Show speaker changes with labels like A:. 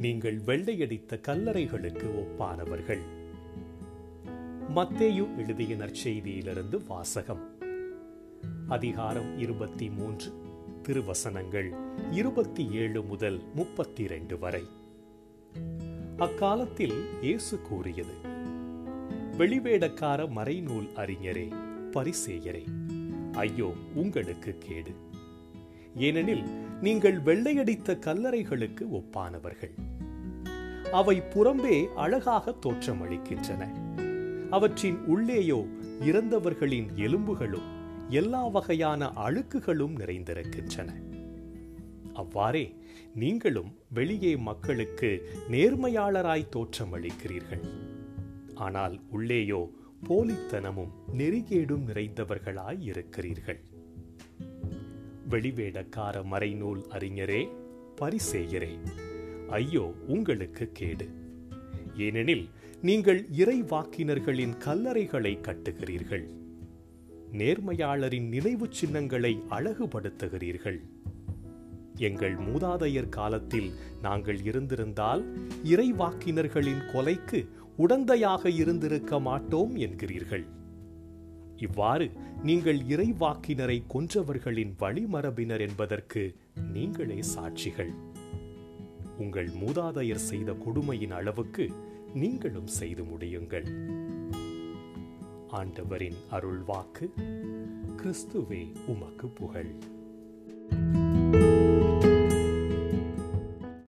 A: நீங்கள் வெள்ளையடித்த கல்லறைகளுக்கு ஒப்பானவர்கள். மத்தேயு எழுதிய நற்செய்தியிலிருந்து வாசகம். அதிகாரம் இருபத்தி மூன்று திருவசனங்கள் இருபத்தி ஏழு முதல் முப்பத்தி இரண்டு வரை. அக்காலத்தில் இயேசு கூறியது வெளிவேடக்கார மறைநூல் அறிஞரே பரிசேயரே ஐயோ உங்களுக்கு கேடு. ஏனெனில் நீங்கள் வெள்ளையடித்த கல்லறைகளுக்கு ஒப்பானவர்கள். அவை புறம்பே அழகாக தோற்றமளிக்கின்றன. அவற்றின் உள்ளேயோ இறந்தவர்களின் எலும்புகளும் எல்லா வகையான அழுக்குகளும் நிறைந்திருக்கின்றன. அவ்வாறே நீங்களும் வெளியே மக்களுக்கு நேர்மையாளராய் தோற்றமளிக்கிறீர்கள். ஆனால் உள்ளேயோ போலித்தனமும் நெறிகேடும் நிறைந்தவர்களாய் இருக்கிறீர்கள். வெளிவேடக்கார மறைநூல் அறிஞரே பரிசேயரே. ஐயோ உங்களுக்கு கேடு. ஏனெனில் நீங்கள் இறை வாக்கினர்களின் கல்லறைகளை கட்டுகிறீர்கள். நேர்மையாளரின் நினைவு சின்னங்களை அழகுபடுத்துகிறீர்கள். எங்கள் மூதாதையர் காலத்தில் நாங்கள் இருந்திருந்தால் இறைவாக்கினர்களின் கொலைக்கு உடந்தையாக இருந்திருக்க மாட்டோம் என்கிறீர்கள். இவ்வாறு நீங்கள் இறைவாக்கினரை கொன்றவர்களின் வழிமரபினர் என்பதற்கு நீங்களே சாட்சிகள். உங்கள் மூதாதையர் செய்த கொடுமையின் அளவுக்கு நீங்களும் செய்து முடியுங்கள். ஆண்டவரின் அருள்வாக்கு கிறிஸ்துவே உமக்கு புகழ்.